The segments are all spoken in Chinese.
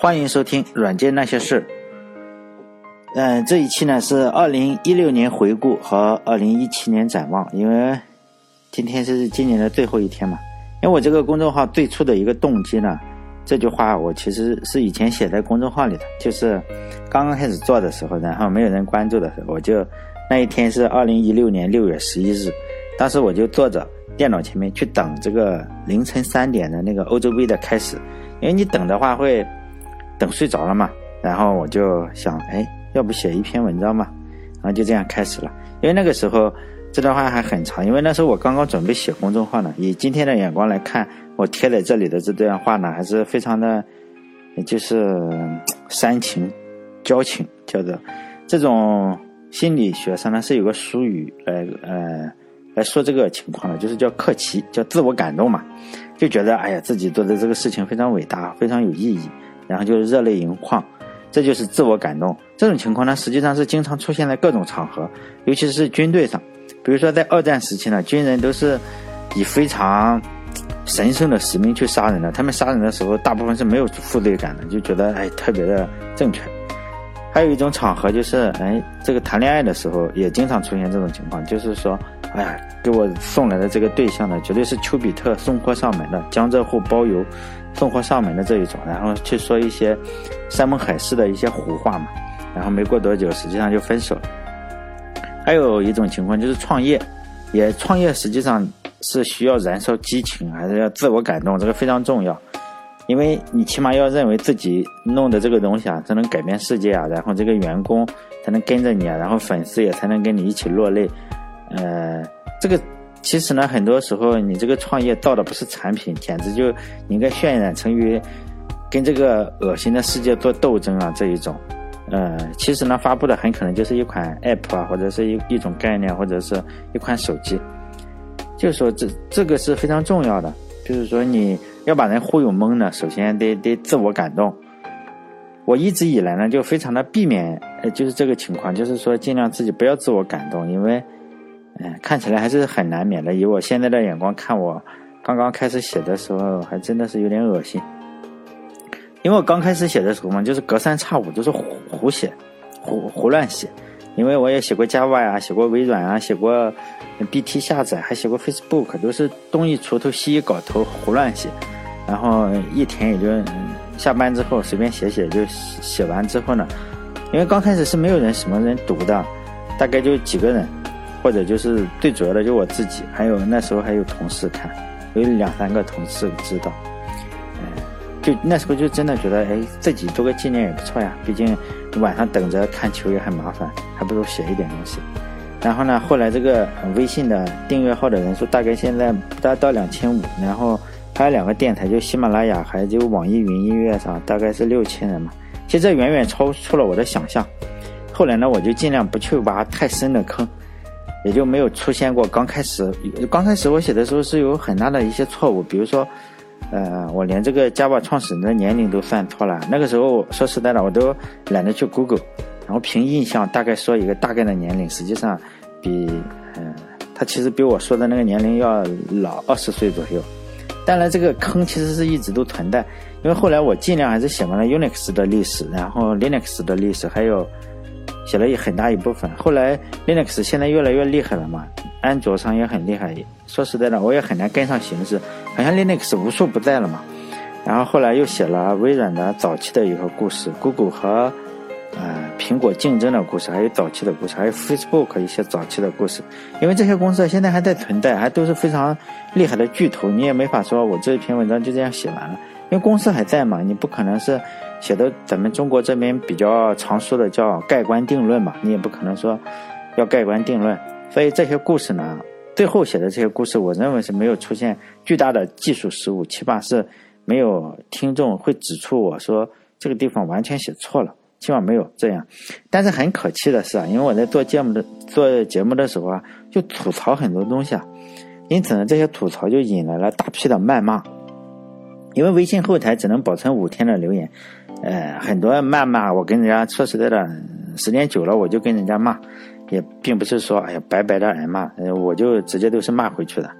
欢迎收听《软件那些事》。嗯，这一期呢是二零一六年回顾和二零一七年展望，因为今天是今年的最后一天嘛。因为我这个公众号最初的一个动机呢，这句话我其实是以前写在公众号里的，就是刚刚开始做的时候，然后没有人关注的时候，我就那一天是二零一六年六月十一日，当时我就坐着电脑前面去等这个凌晨三点的那个欧洲杯的开始，因为你等的话会。等睡着了嘛，然后我就想，哎，要不写一篇文章嘛，然后就这样开始了。因为那个时候这段话还很长，因为那时候我刚刚准备写公众号呢。以今天的眼光来看，我贴在这里的这段话呢，还是非常的，就是煽情、矫情，叫做这种心理学上呢是有个俗语来呃来说这个情况的，就是叫克奇，叫自我感动嘛，就觉得哎呀自己做的这个事情非常伟大，非常有意义。然后就是热泪盈眶，这就是自我感动。这种情况呢，实际上是经常出现在各种场合，尤其是军队上。比如说在二战时期呢，军人都是以非常神圣的使命去杀人的。他们杀人的时候，大部分是没有负罪感的，就觉得哎特别的正确。还有一种场合就是，哎，这个谈恋爱的时候也经常出现这种情况，就是说，哎呀，给我送来的这个对象呢，绝对是丘比特送货上门的，江浙沪包邮。送货上门的这一种，然后去说一些山盟海誓的一些胡话嘛，然后没过多久，实际上就分手了。还有一种情况就是创业，也创业实际上是需要燃烧激情，还是要自我感动，这个非常重要，因为你起码要认为自己弄的这个东西啊，才能改变世界啊，然后这个员工才能跟着你啊，然后粉丝也才能跟你一起落泪，呃，这个。其实呢，很多时候你这个创业造的不是产品，简直就你应该渲染成于跟这个恶心的世界做斗争啊这一种。呃，其实呢，发布的很可能就是一款 app 啊，或者是一一种概念，或者是一款手机。就说，这这个是非常重要的。就是说，你要把人忽悠懵呢，首先得得自我感动。我一直以来呢，就非常的避免，呃，就是这个情况，就是说尽量自己不要自我感动，因为。嗯，看起来还是很难免的。以我现在的眼光看，我刚刚开始写的时候，还真的是有点恶心。因为我刚开始写的时候嘛，就是隔三差五就是胡胡写，胡胡乱写。因为我也写过 Java 啊，写过微软啊，写过 BT 下载，还写过 Facebook，都是东一锄头西一镐头，胡乱写。然后一天也就下班之后随便写写，就写完之后呢，因为刚开始是没有人什么人读的，大概就几个人。或者就是最主要的就我自己，还有那时候还有同事看，有两三个同事知道，嗯，就那时候就真的觉得，哎，自己做个纪念也不错呀。毕竟晚上等着看球也很麻烦，还不如写一点东西。然后呢，后来这个微信的订阅号的人数大概现在达到两千五，然后还有两个电台，就喜马拉雅还有就网易云音乐上大概是六千人嘛。其实这远远超出了我的想象。后来呢，我就尽量不去挖太深的坑。也就没有出现过刚开始，刚开始我写的时候是有很大的一些错误，比如说，呃，我连这个 Java 创始人的年龄都算错了。那个时候说实在的，我都懒得去 Google，然后凭印象大概说一个大概的年龄，实际上比，嗯，他其实比我说的那个年龄要老二十岁左右。当然，这个坑其实是一直都存在，因为后来我尽量还是写完了 Unix 的历史，然后 Linux 的历史，还有。写了很大一部分，后来 Linux 现在越来越厉害了嘛，安卓上也很厉害。说实在的，我也很难跟上形势，好像 Linux 无处不在了嘛。然后后来又写了微软的早期的一个故事，Google 和呃苹果竞争的故事，还有早期的故事，还有 Facebook 一些早期的故事。因为这些公司现在还在存在，还都是非常厉害的巨头，你也没法说我这一篇文章就这样写完了，因为公司还在嘛，你不可能是。写的咱们中国这边比较常说的叫盖棺定论嘛，你也不可能说要盖棺定论，所以这些故事呢，最后写的这些故事，我认为是没有出现巨大的技术失误，起码是没有听众会指出我说这个地方完全写错了，起码没有这样。但是很可气的是啊，因为我在做节目的做节目的时候啊，就吐槽很多东西啊，因此呢，这些吐槽就引来了大批的谩骂，因为微信后台只能保存五天的留言。呃，很多谩骂，我跟人家说实在的，时间久了我就跟人家骂，也并不是说哎呀白白的挨骂，我就直接都是骂回去的。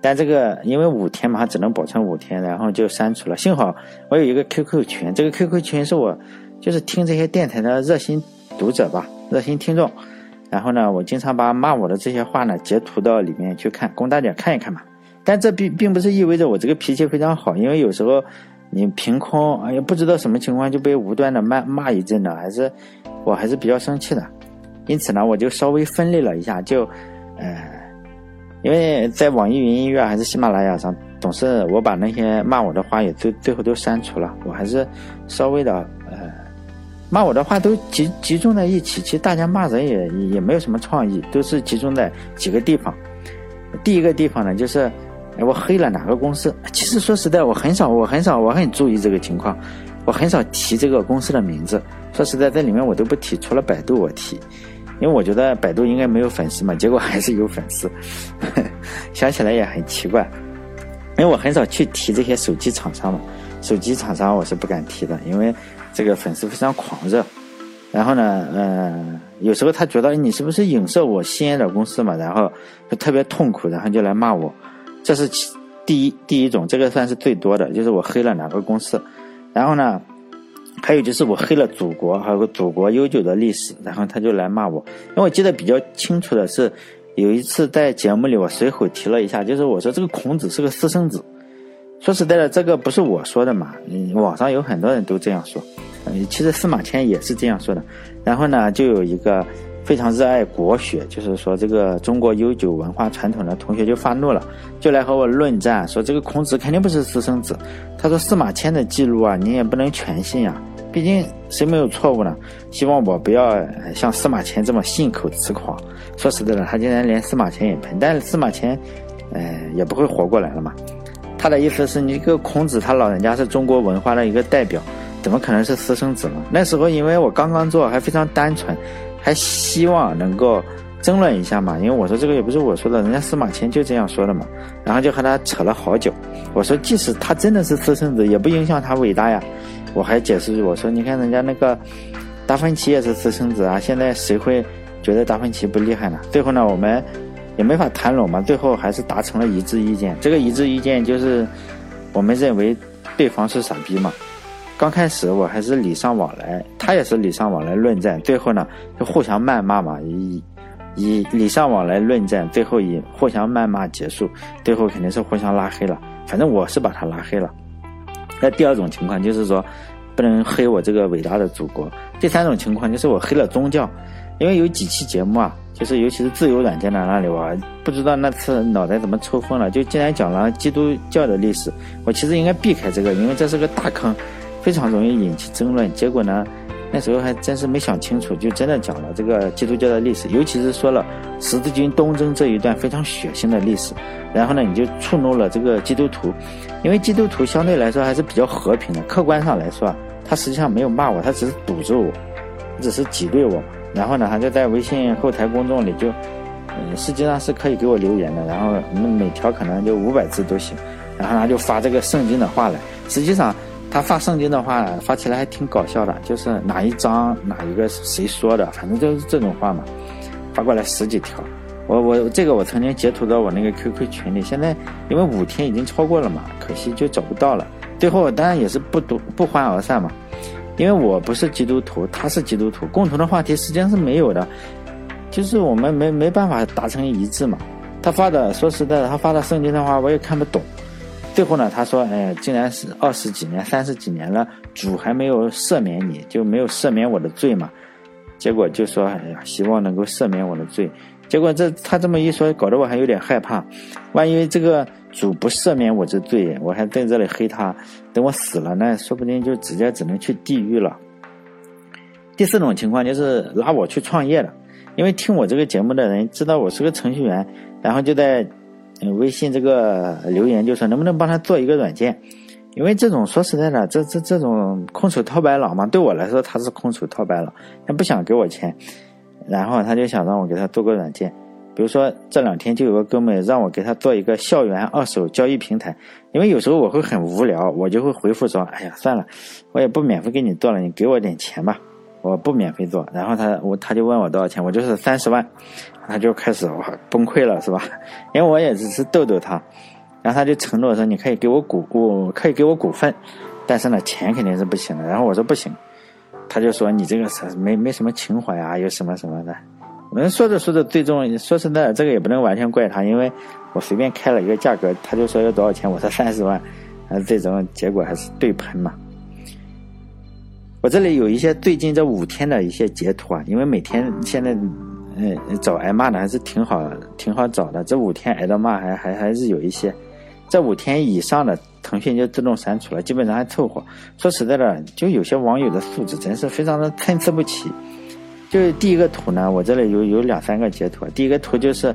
但这个因为五天嘛，只能保存五天，然后就删除了。幸好我有一个 QQ 群，这个 QQ 群是我就是听这些电台的热心读者吧，热心听众。然后呢，我经常把骂我的这些话呢截图到里面去看，供大家看一看嘛。但这并并不是意味着我这个脾气非常好，因为有时候你凭空哎呀不知道什么情况就被无端的骂骂一阵的，还是我还是比较生气的。因此呢，我就稍微分类了一下，就呃，因为在网易云音乐还是喜马拉雅上，总是我把那些骂我的话也最最后都删除了，我还是稍微的呃。骂我的话都集集中在一起，其实大家骂人也也没有什么创意，都是集中在几个地方。第一个地方呢，就是我黑了哪个公司。其实说实在，我很少，我很少，我很注意这个情况，我很少提这个公司的名字。说实在，在里面我都不提，除了百度我提，因为我觉得百度应该没有粉丝嘛，结果还是有粉丝，想起来也很奇怪。因为我很少去提这些手机厂商嘛，手机厂商我是不敢提的，因为。这个粉丝非常狂热，然后呢，呃，有时候他觉得你是不是影射我西安的公司嘛，然后就特别痛苦，然后就来骂我。这是第一第一种，这个算是最多的，就是我黑了哪个公司。然后呢，还有就是我黑了祖国，还有个祖国悠久的历史，然后他就来骂我。因为我记得比较清楚的是，有一次在节目里我随口提了一下，就是我说这个孔子是个私生子。说实在的，这个不是我说的嘛，嗯，网上有很多人都这样说，嗯，其实司马迁也是这样说的。然后呢，就有一个非常热爱国学，就是说这个中国悠久文化传统的同学就发怒了，就来和我论战，说这个孔子肯定不是私生子。他说司马迁的记录啊，你也不能全信啊，毕竟谁没有错误呢？希望我不要像司马迁这么信口雌狂。说实在的，他竟然连司马迁也喷，但是司马迁，呃，也不会活过来了嘛。他的意思是你这个孔子，他老人家是中国文化的一个代表，怎么可能是私生子呢？那时候因为我刚刚做，还非常单纯，还希望能够争论一下嘛。因为我说这个也不是我说的，人家司马迁就这样说的嘛。然后就和他扯了好久。我说即使他真的是私生子，也不影响他伟大呀。我还解释我说你看人家那个达芬奇也是私生子啊，现在谁会觉得达芬奇不厉害呢？最后呢，我们。也没法谈拢嘛，最后还是达成了一致意见。这个一致意见就是，我们认为对方是傻逼嘛。刚开始我还是礼尚往来，他也是礼尚往来论战，最后呢就互相谩骂嘛，以以礼尚往来论战，最后以互相谩骂结束，最后肯定是互相拉黑了。反正我是把他拉黑了。那第二种情况就是说，不能黑我这个伟大的祖国。第三种情况就是我黑了宗教，因为有几期节目啊。就是，尤其是自由软件的那里，我不知道那次脑袋怎么抽风了，就竟然讲了基督教的历史。我其实应该避开这个，因为这是个大坑，非常容易引起争论。结果呢，那时候还真是没想清楚，就真的讲了这个基督教的历史，尤其是说了十字军东征这一段非常血腥的历史。然后呢，你就触怒了这个基督徒，因为基督徒相对来说还是比较和平的。客观上来说，他实际上没有骂我，他只是诅咒我，只是挤兑我。然后呢，他就在微信后台公众里就，嗯，实际上是可以给我留言的。然后我们每条可能就五百字都行。然后他就发这个圣经的话来。实际上他发圣经的话发起来还挺搞笑的，就是哪一章哪一个谁说的，反正就是这种话嘛。发过来十几条，我我这个我曾经截图到我那个 QQ 群里，现在因为五天已经超过了嘛，可惜就找不到了。最后当然也是不读不欢而散嘛。因为我不是基督徒，他是基督徒，共同的话题实际上是没有的，就是我们没没办法达成一致嘛。他发的，说实在的，他发的圣经的话我也看不懂。最后呢，他说：“哎，竟然是二十几年、三十几年了，主还没有赦免你，就没有赦免我的罪嘛。”结果就说：“哎呀，希望能够赦免我的罪。”结果这他这么一说，搞得我还有点害怕，万一这个。主不赦免我这罪，我还在这里黑他，等我死了那说不定就直接只能去地狱了。第四种情况就是拉我去创业的，因为听我这个节目的人知道我是个程序员，然后就在微信这个留言就说能不能帮他做一个软件，因为这种说实在的，这这这种空手套白狼嘛，对我来说他是空手套白狼，他不想给我钱，然后他就想让我给他做个软件。比如说这两天就有个哥们让我给他做一个校园二手交易平台，因为有时候我会很无聊，我就会回复说：“哎呀，算了，我也不免费给你做了，你给我点钱吧。”我不免费做。然后他我他就问我多少钱，我就是三十万，他就开始哇崩溃了，是吧？因为我也只是逗逗他，然后他就承诺说你可以给我股股，可以给我股份，但是呢钱肯定是不行的。然后我说不行，他就说你这个是没没什么情怀啊，有什么什么的。我们说着说着，最终说实在，这个也不能完全怪他，因为我随便开了一个价格，他就说要多少钱，我说三十万，啊，最终结果还是对喷嘛。我这里有一些最近这五天的一些截图啊，因为每天现在，嗯，找挨骂的还是挺好，挺好找的。这五天挨的骂还还还是有一些，这五天以上的腾讯就自动删除了，基本上还凑合。说实在的，就有些网友的素质真是非常的参差不齐。就第一个图呢，我这里有有两三个截图。第一个图就是，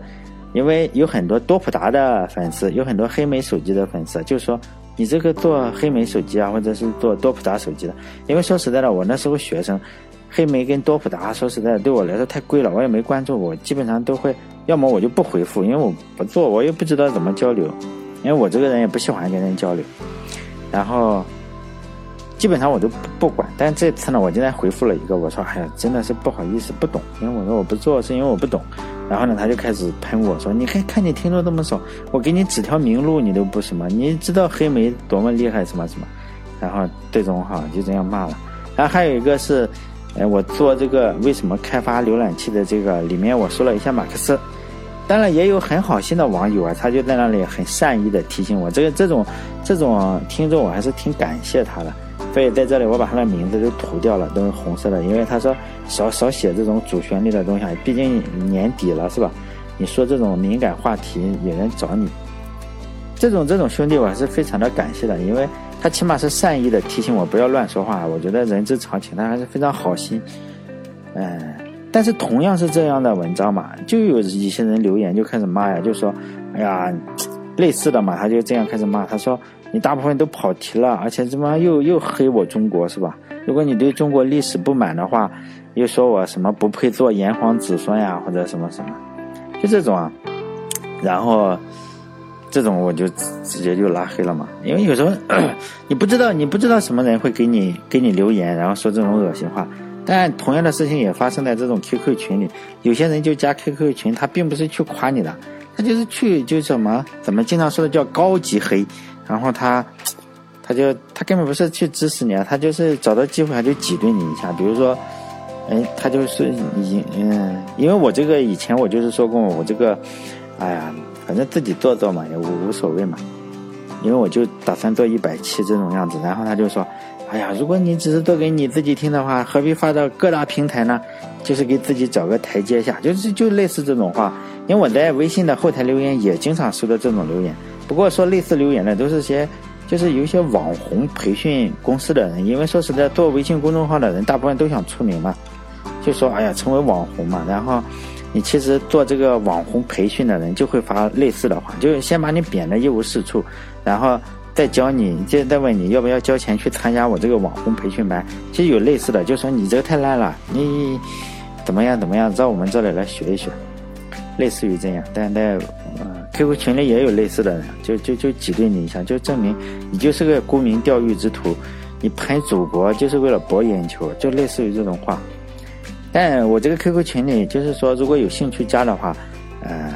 因为有很多多普达的粉丝，有很多黑莓手机的粉丝，就说你这个做黑莓手机啊，或者是做多普达手机的。因为说实在的，我那时候学生，黑莓跟多普达，说实在的对我来说太贵了，我也没关注，我基本上都会，要么我就不回复，因为我不做，我又不知道怎么交流，因为我这个人也不喜欢跟人交流，然后。基本上我都不不管，但这次呢，我今天回复了一个，我说，哎呀，真的是不好意思，不懂，因为我说我不做是因为我不懂，然后呢，他就开始喷我说，你看看你听众这么少，我给你指条明路你都不什么，你知道黑莓多么厉害什么什么，然后这种哈就这样骂了，然后还有一个是，哎，我做这个为什么开发浏览器的这个里面我说了一下马克思，当然也有很好心的网友啊，他就在那里很善意的提醒我，这个这种这种听众我还是挺感谢他的。所以在这里，我把他的名字都涂掉了，都是红色的，因为他说少少写这种主旋律的东西，毕竟年底了，是吧？你说这种敏感话题，有人找你，这种这种兄弟，我还是非常的感谢的，因为他起码是善意的提醒我不要乱说话，我觉得人之常情，他还是非常好心。嗯，但是同样是这样的文章嘛，就有一些人留言就开始骂呀，就说，哎呀，类似的嘛，他就这样开始骂，他说。你大部分都跑题了，而且怎么又又黑我中国是吧？如果你对中国历史不满的话，又说我什么不配做炎黄子孙呀，或者什么什么，就这种啊。然后这种我就直接就拉黑了嘛，因为有时候 你不知道你不知道什么人会给你给你留言，然后说这种恶心话。但同样的事情也发生在这种 QQ 群里，有些人就加 QQ 群，他并不是去夸你的，他就是去就什么怎么经常说的叫高级黑。然后他，他就他根本不是去支持你啊，他就是找到机会他就挤兑你一下。比如说，哎，他就是以嗯，因为我这个以前我就是说过，我这个，哎呀，反正自己做做嘛，也无无所谓嘛。因为我就打算做一百期这种样子。然后他就说，哎呀，如果你只是做给你自己听的话，何必发到各大平台呢？就是给自己找个台阶下，就是就类似这种话。因为我在微信的后台留言也经常收到这种留言。不过说类似留言的都是些，就是有一些网红培训公司的人，因为说实在，做微信公众号的人大部分都想出名嘛，就说哎呀成为网红嘛。然后你其实做这个网红培训的人就会发类似的话，就是先把你贬得一无是处，然后再教你，再再问你要不要交钱去参加我这个网红培训班。其实有类似的，就说你这个太烂了，你怎么样怎么样，到我们这里来学一学，类似于这样，但嗯。QQ 群里也有类似的人，就就就挤兑你一下，就证明你就是个沽名钓誉之徒，你喷祖国就是为了博眼球，就类似于这种话。但我这个 QQ 群里，就是说如果有兴趣加的话，呃，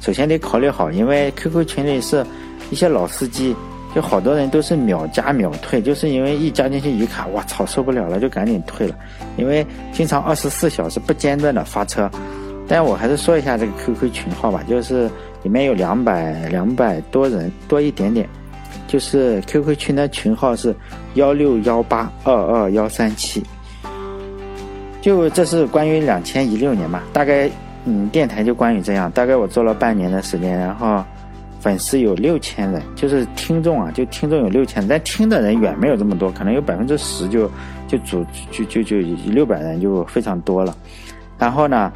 首先得考虑好，因为 QQ 群里是一些老司机，就好多人都是秒加秒退，就是因为一加进去一看，我操，受不了了，就赶紧退了，因为经常二十四小时不间断的发车。但我还是说一下这个 QQ 群号吧，就是。里面有两百两百多人多一点点，就是 QQ 群的群号是幺六幺八二二幺三七，就这是关于两千一六年嘛，大概嗯电台就关于这样，大概我做了半年的时间，然后粉丝有六千人，就是听众啊，就听众有六千，但听的人远没有这么多，可能有百分之十就就主就就就六百人就非常多了，然后呢。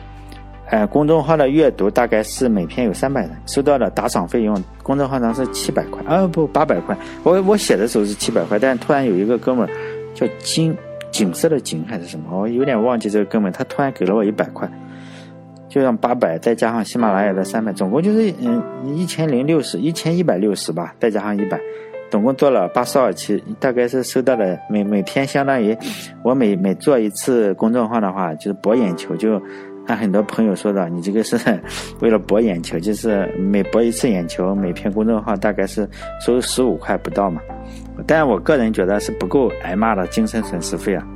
呃，公众号的阅读大概是每篇有三百人，收到的打赏费用，公众号上是七百块，啊不，八百块。我我写的时候是七百块，但突然有一个哥们儿叫景景色的景还是什么，我有点忘记这个哥们，他突然给了我一百块，就让八百再加上喜马拉雅的三百，总共就是嗯一千零六十，一千一百六十吧，再加上一百，总共做了八十二期，大概是收到了每每天相当于我每每做一次公众号的话，就是博眼球，就按很多朋友说的，你这个是为了博眼球，就是每博一次眼球，每篇公众号大概是收十五块不到嘛。但我个人觉得是不够挨骂的精神损失费啊。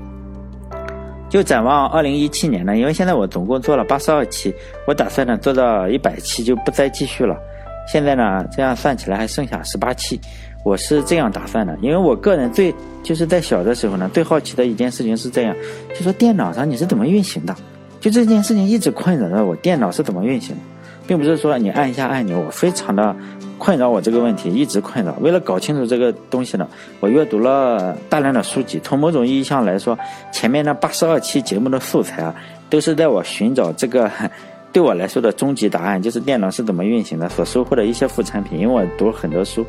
就展望二零一七年呢，因为现在我总共做了八十二期，我打算呢做到一百期就不再继续了。现在呢，这样算起来还剩下十八期。我是这样打算的，因为我个人最就是在小的时候呢，最好奇的一件事情是这样，就说电脑上你是怎么运行的？就这件事情一直困扰着我，电脑是怎么运行的？并不是说你按一下按钮，我非常的困扰我这个问题，一直困扰。为了搞清楚这个东西呢，我阅读了大量的书籍。从某种意义上来说，前面那八十二期节目的素材啊，都是在我寻找这个对我来说的终极答案，就是电脑是怎么运行的所收获的一些副产品。因为我读了很多书。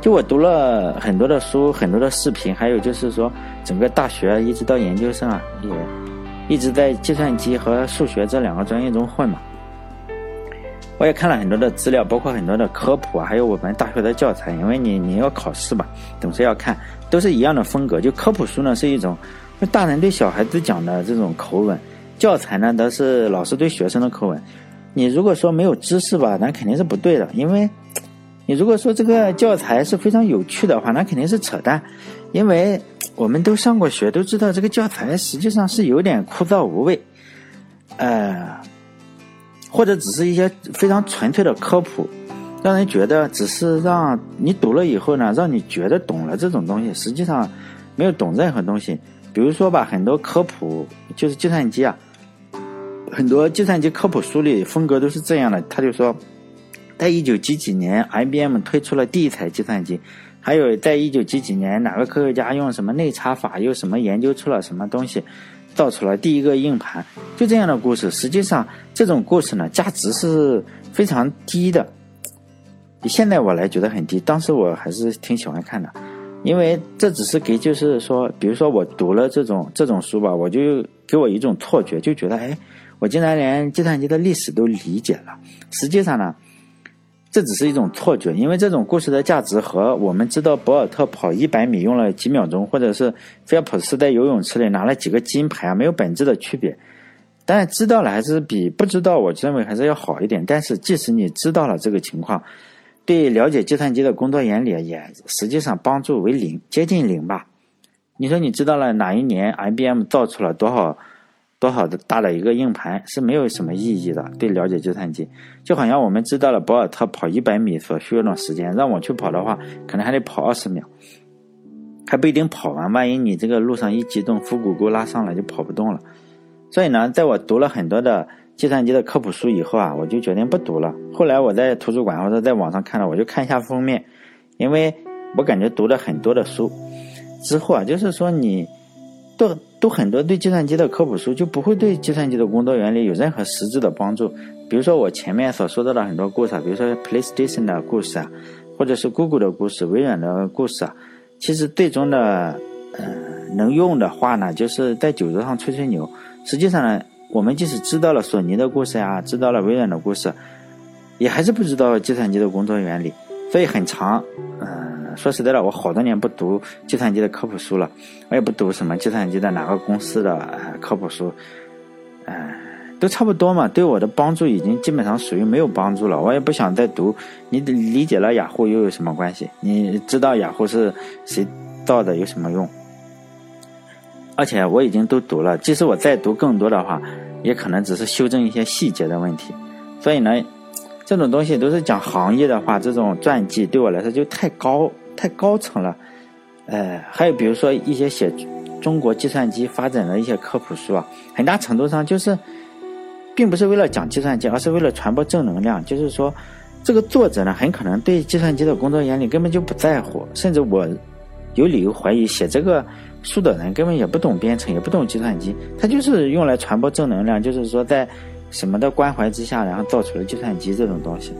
就我读了很多的书，很多的视频，还有就是说，整个大学一直到研究生啊，也一直在计算机和数学这两个专业中混嘛。我也看了很多的资料，包括很多的科普啊，还有我们大学的教材，因为你你要考试嘛，总是要看，都是一样的风格。就科普书呢是一种，大人对小孩子讲的这种口吻，教材呢都是老师对学生的口吻。你如果说没有知识吧，那肯定是不对的，因为。你如果说这个教材是非常有趣的话，那肯定是扯淡，因为我们都上过学，都知道这个教材实际上是有点枯燥无味，呃，或者只是一些非常纯粹的科普，让人觉得只是让你读了以后呢，让你觉得懂了这种东西，实际上没有懂任何东西。比如说吧，很多科普就是计算机啊，很多计算机科普书里风格都是这样的，他就说。在一九几几年，IBM 推出了第一台计算机，还有在一九几几年，哪个科学家用什么内插法，又什么研究出了什么东西，造出了第一个硬盘，就这样的故事。实际上，这种故事呢，价值是非常低的。现在我来觉得很低，当时我还是挺喜欢看的，因为这只是给，就是说，比如说我读了这种这种书吧，我就给我一种错觉，就觉得，哎，我竟然连计算机的历史都理解了。实际上呢。这只是一种错觉，因为这种故事的价值和我们知道博尔特跑一百米用了几秒钟，或者是菲尔普斯在游泳池里拿了几个金牌啊，没有本质的区别。但知道了还是比不知道，我认为还是要好一点。但是即使你知道了这个情况，对了解计算机的工作原理也实际上帮助为零，接近零吧。你说你知道了哪一年 IBM 造出了多少？多少的大的一个硬盘是没有什么意义的。对了解计算机，就好像我们知道了博尔特跑一百米所需要的时间，让我去跑的话，可能还得跑二十秒，还不一定跑完。万一你这个路上一激动，腹股沟拉伤了，就跑不动了。所以呢，在我读了很多的计算机的科普书以后啊，我就决定不读了。后来我在图书馆或者在网上看了，我就看一下封面，因为我感觉读了很多的书之后啊，就是说你。都都很多对计算机的科普书就不会对计算机的工作原理有任何实质的帮助。比如说我前面所说到的很多故事，比如说 PlayStation 的故事啊，或者是 Google 的故事、微软的故事啊，其实最终的呃能用的话呢，就是在酒桌上吹吹牛。实际上呢，我们即使知道了索尼的故事呀，知道了微软的故事，也还是不知道计算机的工作原理。所以很长，嗯。说实在的，我好多年不读计算机的科普书了，我也不读什么计算机的哪个公司的科普书，哎，都差不多嘛。对我的帮助已经基本上属于没有帮助了。我也不想再读。你理解了雅虎又有什么关系？你知道雅虎是谁造的有什么用？而且我已经都读了，即使我再读更多的话，也可能只是修正一些细节的问题。所以呢，这种东西都是讲行业的话，这种传记对我来说就太高。太高层了，呃，还有比如说一些写中国计算机发展的一些科普书啊，很大程度上就是，并不是为了讲计算机，而是为了传播正能量。就是说，这个作者呢，很可能对计算机的工作原理根本就不在乎，甚至我有理由怀疑，写这个书的人根本也不懂编程，也不懂计算机，他就是用来传播正能量，就是说在什么的关怀之下，然后造出了计算机这种东西。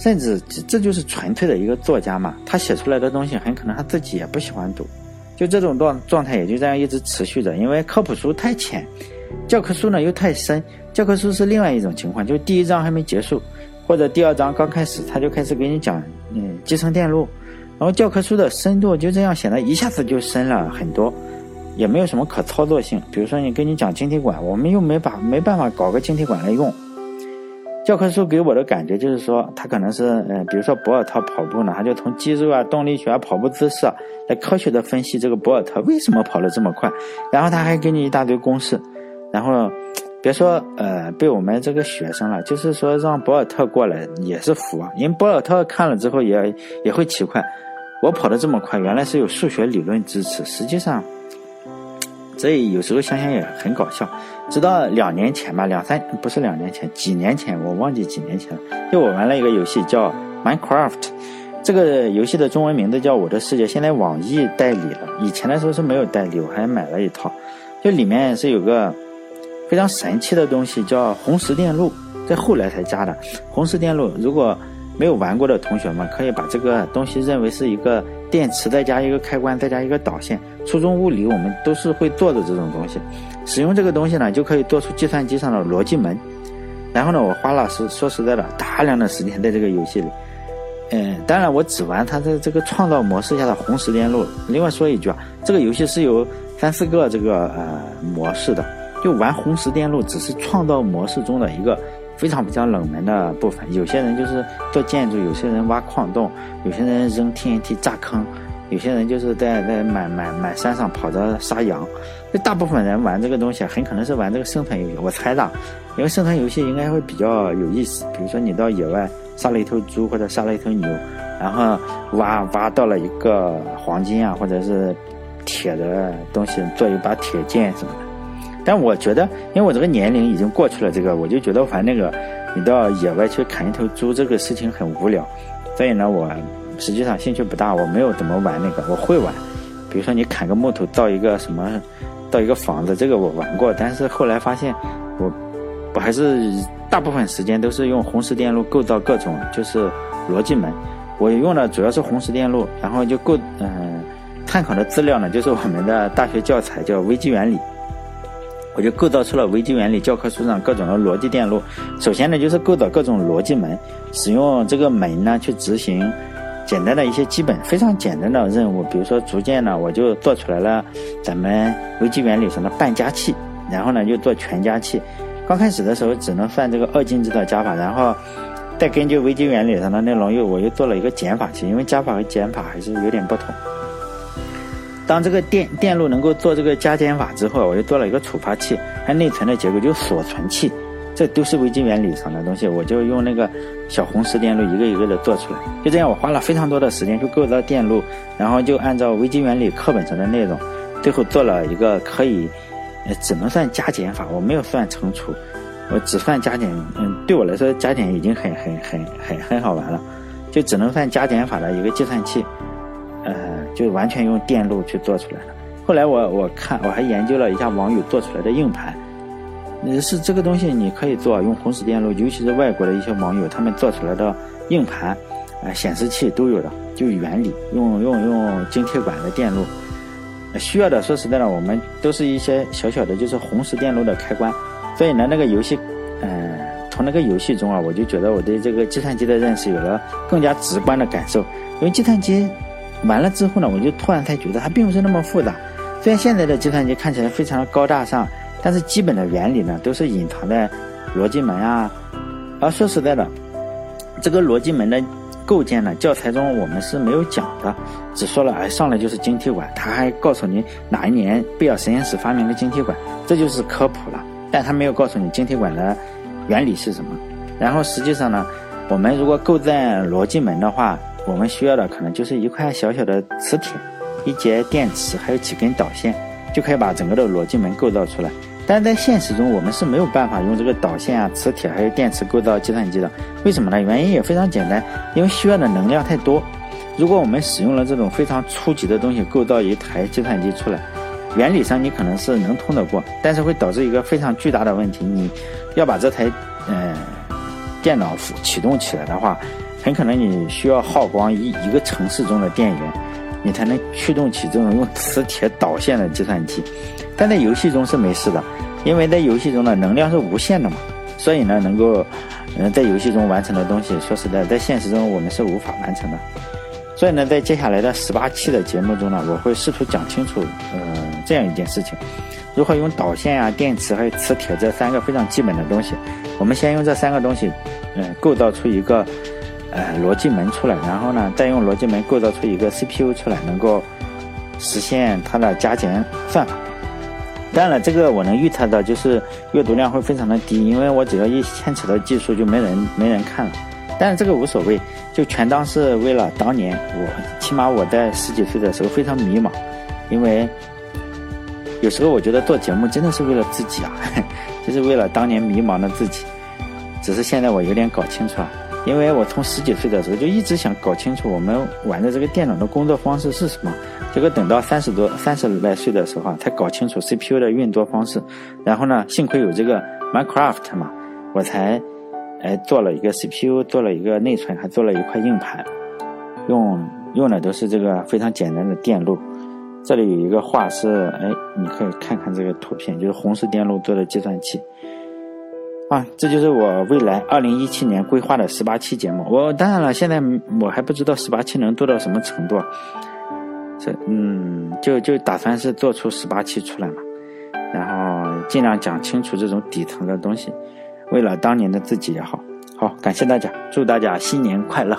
甚至这这就是纯粹的一个作家嘛，他写出来的东西很可能他自己也不喜欢读，就这种状状态也就这样一直持续着。因为科普书太浅，教科书呢又太深。教科书是另外一种情况，就第一章还没结束，或者第二章刚开始他就开始给你讲，嗯，集成电路，然后教科书的深度就这样显得一下子就深了很多，也没有什么可操作性。比如说你跟你讲晶体管，我们又没把没办法搞个晶体管来用。教科书给我的感觉就是说，他可能是，呃，比如说博尔特跑步呢，他就从肌肉啊、动力学啊、跑步姿势啊，来科学的分析这个博尔特为什么跑得这么快，然后他还给你一大堆公式，然后别说呃被我们这个学生了，就是说让博尔特过来也是服啊，因为博尔特看了之后也也会奇怪，我跑得这么快，原来是有数学理论支持，实际上。所以有时候想想也很搞笑。直到两年前吧，两三不是两年前，几年前我忘记几年前了。就我玩了一个游戏叫 Minecraft，这个游戏的中文名字叫《我的世界》，现在网易代理了。以前的时候是没有代理，我还买了一套。就里面是有个非常神奇的东西，叫红石电路，在后来才加的红石电路。如果没有玩过的同学们，可以把这个东西认为是一个。电池再加一个开关，再加一个导线。初中物理我们都是会做的这种东西，使用这个东西呢，就可以做出计算机上的逻辑门。然后呢，我花了实说实在的大量的时间在这个游戏里。嗯，当然我只玩它的这个创造模式下的红石电路。另外说一句啊，这个游戏是有三四个这个呃模式的，就玩红石电路只是创造模式中的一个。非常非常冷门的部分，有些人就是做建筑，有些人挖矿洞，有些人扔 TNT 炸坑，有些人就是在在满满满山上跑着杀羊。这大部分人玩这个东西，很可能是玩这个生存游戏。我猜的，因为生存游戏应该会比较有意思。比如说你到野外杀了一头猪或者杀了一头牛，然后挖挖到了一个黄金啊，或者是铁的东西，做一把铁剑什么的。但我觉得，因为我这个年龄已经过去了，这个我就觉得玩那个，你到野外去砍一头猪这个事情很无聊，所以呢，我实际上兴趣不大，我没有怎么玩那个。我会玩，比如说你砍个木头造一个什么，造一个房子，这个我玩过。但是后来发现，我我还是大部分时间都是用红石电路构造各种就是逻辑门。我用的主要是红石电路，然后就构嗯参考的资料呢，就是我们的大学教材叫微机原理。我就构造出了微积原理教科书上各种的逻辑电路。首先呢，就是构造各种逻辑门，使用这个门呢去执行简单的一些基本非常简单的任务。比如说，逐渐呢，我就做出来了咱们微积原理上的半加器，然后呢又做全加器。刚开始的时候只能算这个二进制的加法，然后再根据微积原理上的内容又我又做了一个减法器，因为加法和减法还是有点不同。当这个电电路能够做这个加减法之后，我又做了一个触发器，它内存的结构就锁存器，这都是微机原理上的东西。我就用那个小红石电路一个一个的做出来，就这样，我花了非常多的时间去构造电路，然后就按照微机原理课本上的内容，最后做了一个可以，呃，只能算加减法，我没有算乘除，我只算加减。嗯，对我来说加减已经很很很很很好玩了，就只能算加减法的一个计算器。呃，就完全用电路去做出来了。后来我我看我还研究了一下网友做出来的硬盘，是这个东西你可以做用红石电路，尤其是外国的一些网友他们做出来的硬盘，啊显示器都有的，就原理用用用晶体管的电路，需要的说实在的，我们都是一些小小的，就是红石电路的开关。所以呢，那个游戏，嗯，从那个游戏中啊，我就觉得我对这个计算机的认识有了更加直观的感受，因为计算机。完了之后呢，我就突然才觉得它并不是那么复杂。虽然现在的计算机看起来非常的高大上，但是基本的原理呢都是隐藏在逻辑门啊。而说实在的，这个逻辑门的构建呢，教材中我们是没有讲的，只说了哎上来就是晶体管，他还告诉你哪一年贝尔实验室发明了晶体管，这就是科普了。但他没有告诉你晶体管的原理是什么。然后实际上呢，我们如果构建逻辑门的话，我们需要的可能就是一块小小的磁铁，一节电池，还有几根导线，就可以把整个的逻辑门构造出来。但在现实中，我们是没有办法用这个导线啊、磁铁还有电池构造计算机的。为什么呢？原因也非常简单，因为需要的能量太多。如果我们使用了这种非常初级的东西构造一台计算机出来，原理上你可能是能通得过，但是会导致一个非常巨大的问题：你要把这台嗯电脑启动起来的话。很可能你需要耗光一一个城市中的电源，你才能驱动起这种用磁铁导线的计算机。但在游戏中是没事的，因为在游戏中的能量是无限的嘛，所以呢，能够嗯在游戏中完成的东西，说实在，在现实中我们是无法完成的。所以呢，在接下来的十八期的节目中呢，我会试图讲清楚，呃，这样一件事情：如何用导线啊、电池还有磁铁这三个非常基本的东西。我们先用这三个东西，嗯，构造出一个呃逻辑门出来，然后呢，再用逻辑门构造出一个 CPU 出来，能够实现它的加减算法。当然了，这个我能预测到，就是阅读量会非常的低，因为我只要一牵扯到技术，就没人没人看了。但是这个无所谓，就全当是为了当年我，起码我在十几岁的时候非常迷茫，因为有时候我觉得做节目真的是为了自己啊，就是为了当年迷茫的自己。只是现在我有点搞清楚了，因为我从十几岁的时候就一直想搞清楚我们玩的这个电脑的工作方式是什么，结果等到三十多、三十来岁的时候啊，才搞清楚 CPU 的运作方式。然后呢，幸亏有这个 Minecraft 嘛，我才。哎，做了一个 CPU，做了一个内存，还做了一块硬盘，用用的都是这个非常简单的电路。这里有一个画是，哎，你可以看看这个图片，就是红色电路做的计算器。啊，这就是我未来二零一七年规划的十八期节目。我当然了，现在我还不知道十八期能做到什么程度，这嗯，就就打算是做出十八期出来嘛，然后尽量讲清楚这种底层的东西。为了当年的自己也好，好感谢大家，祝大家新年快乐。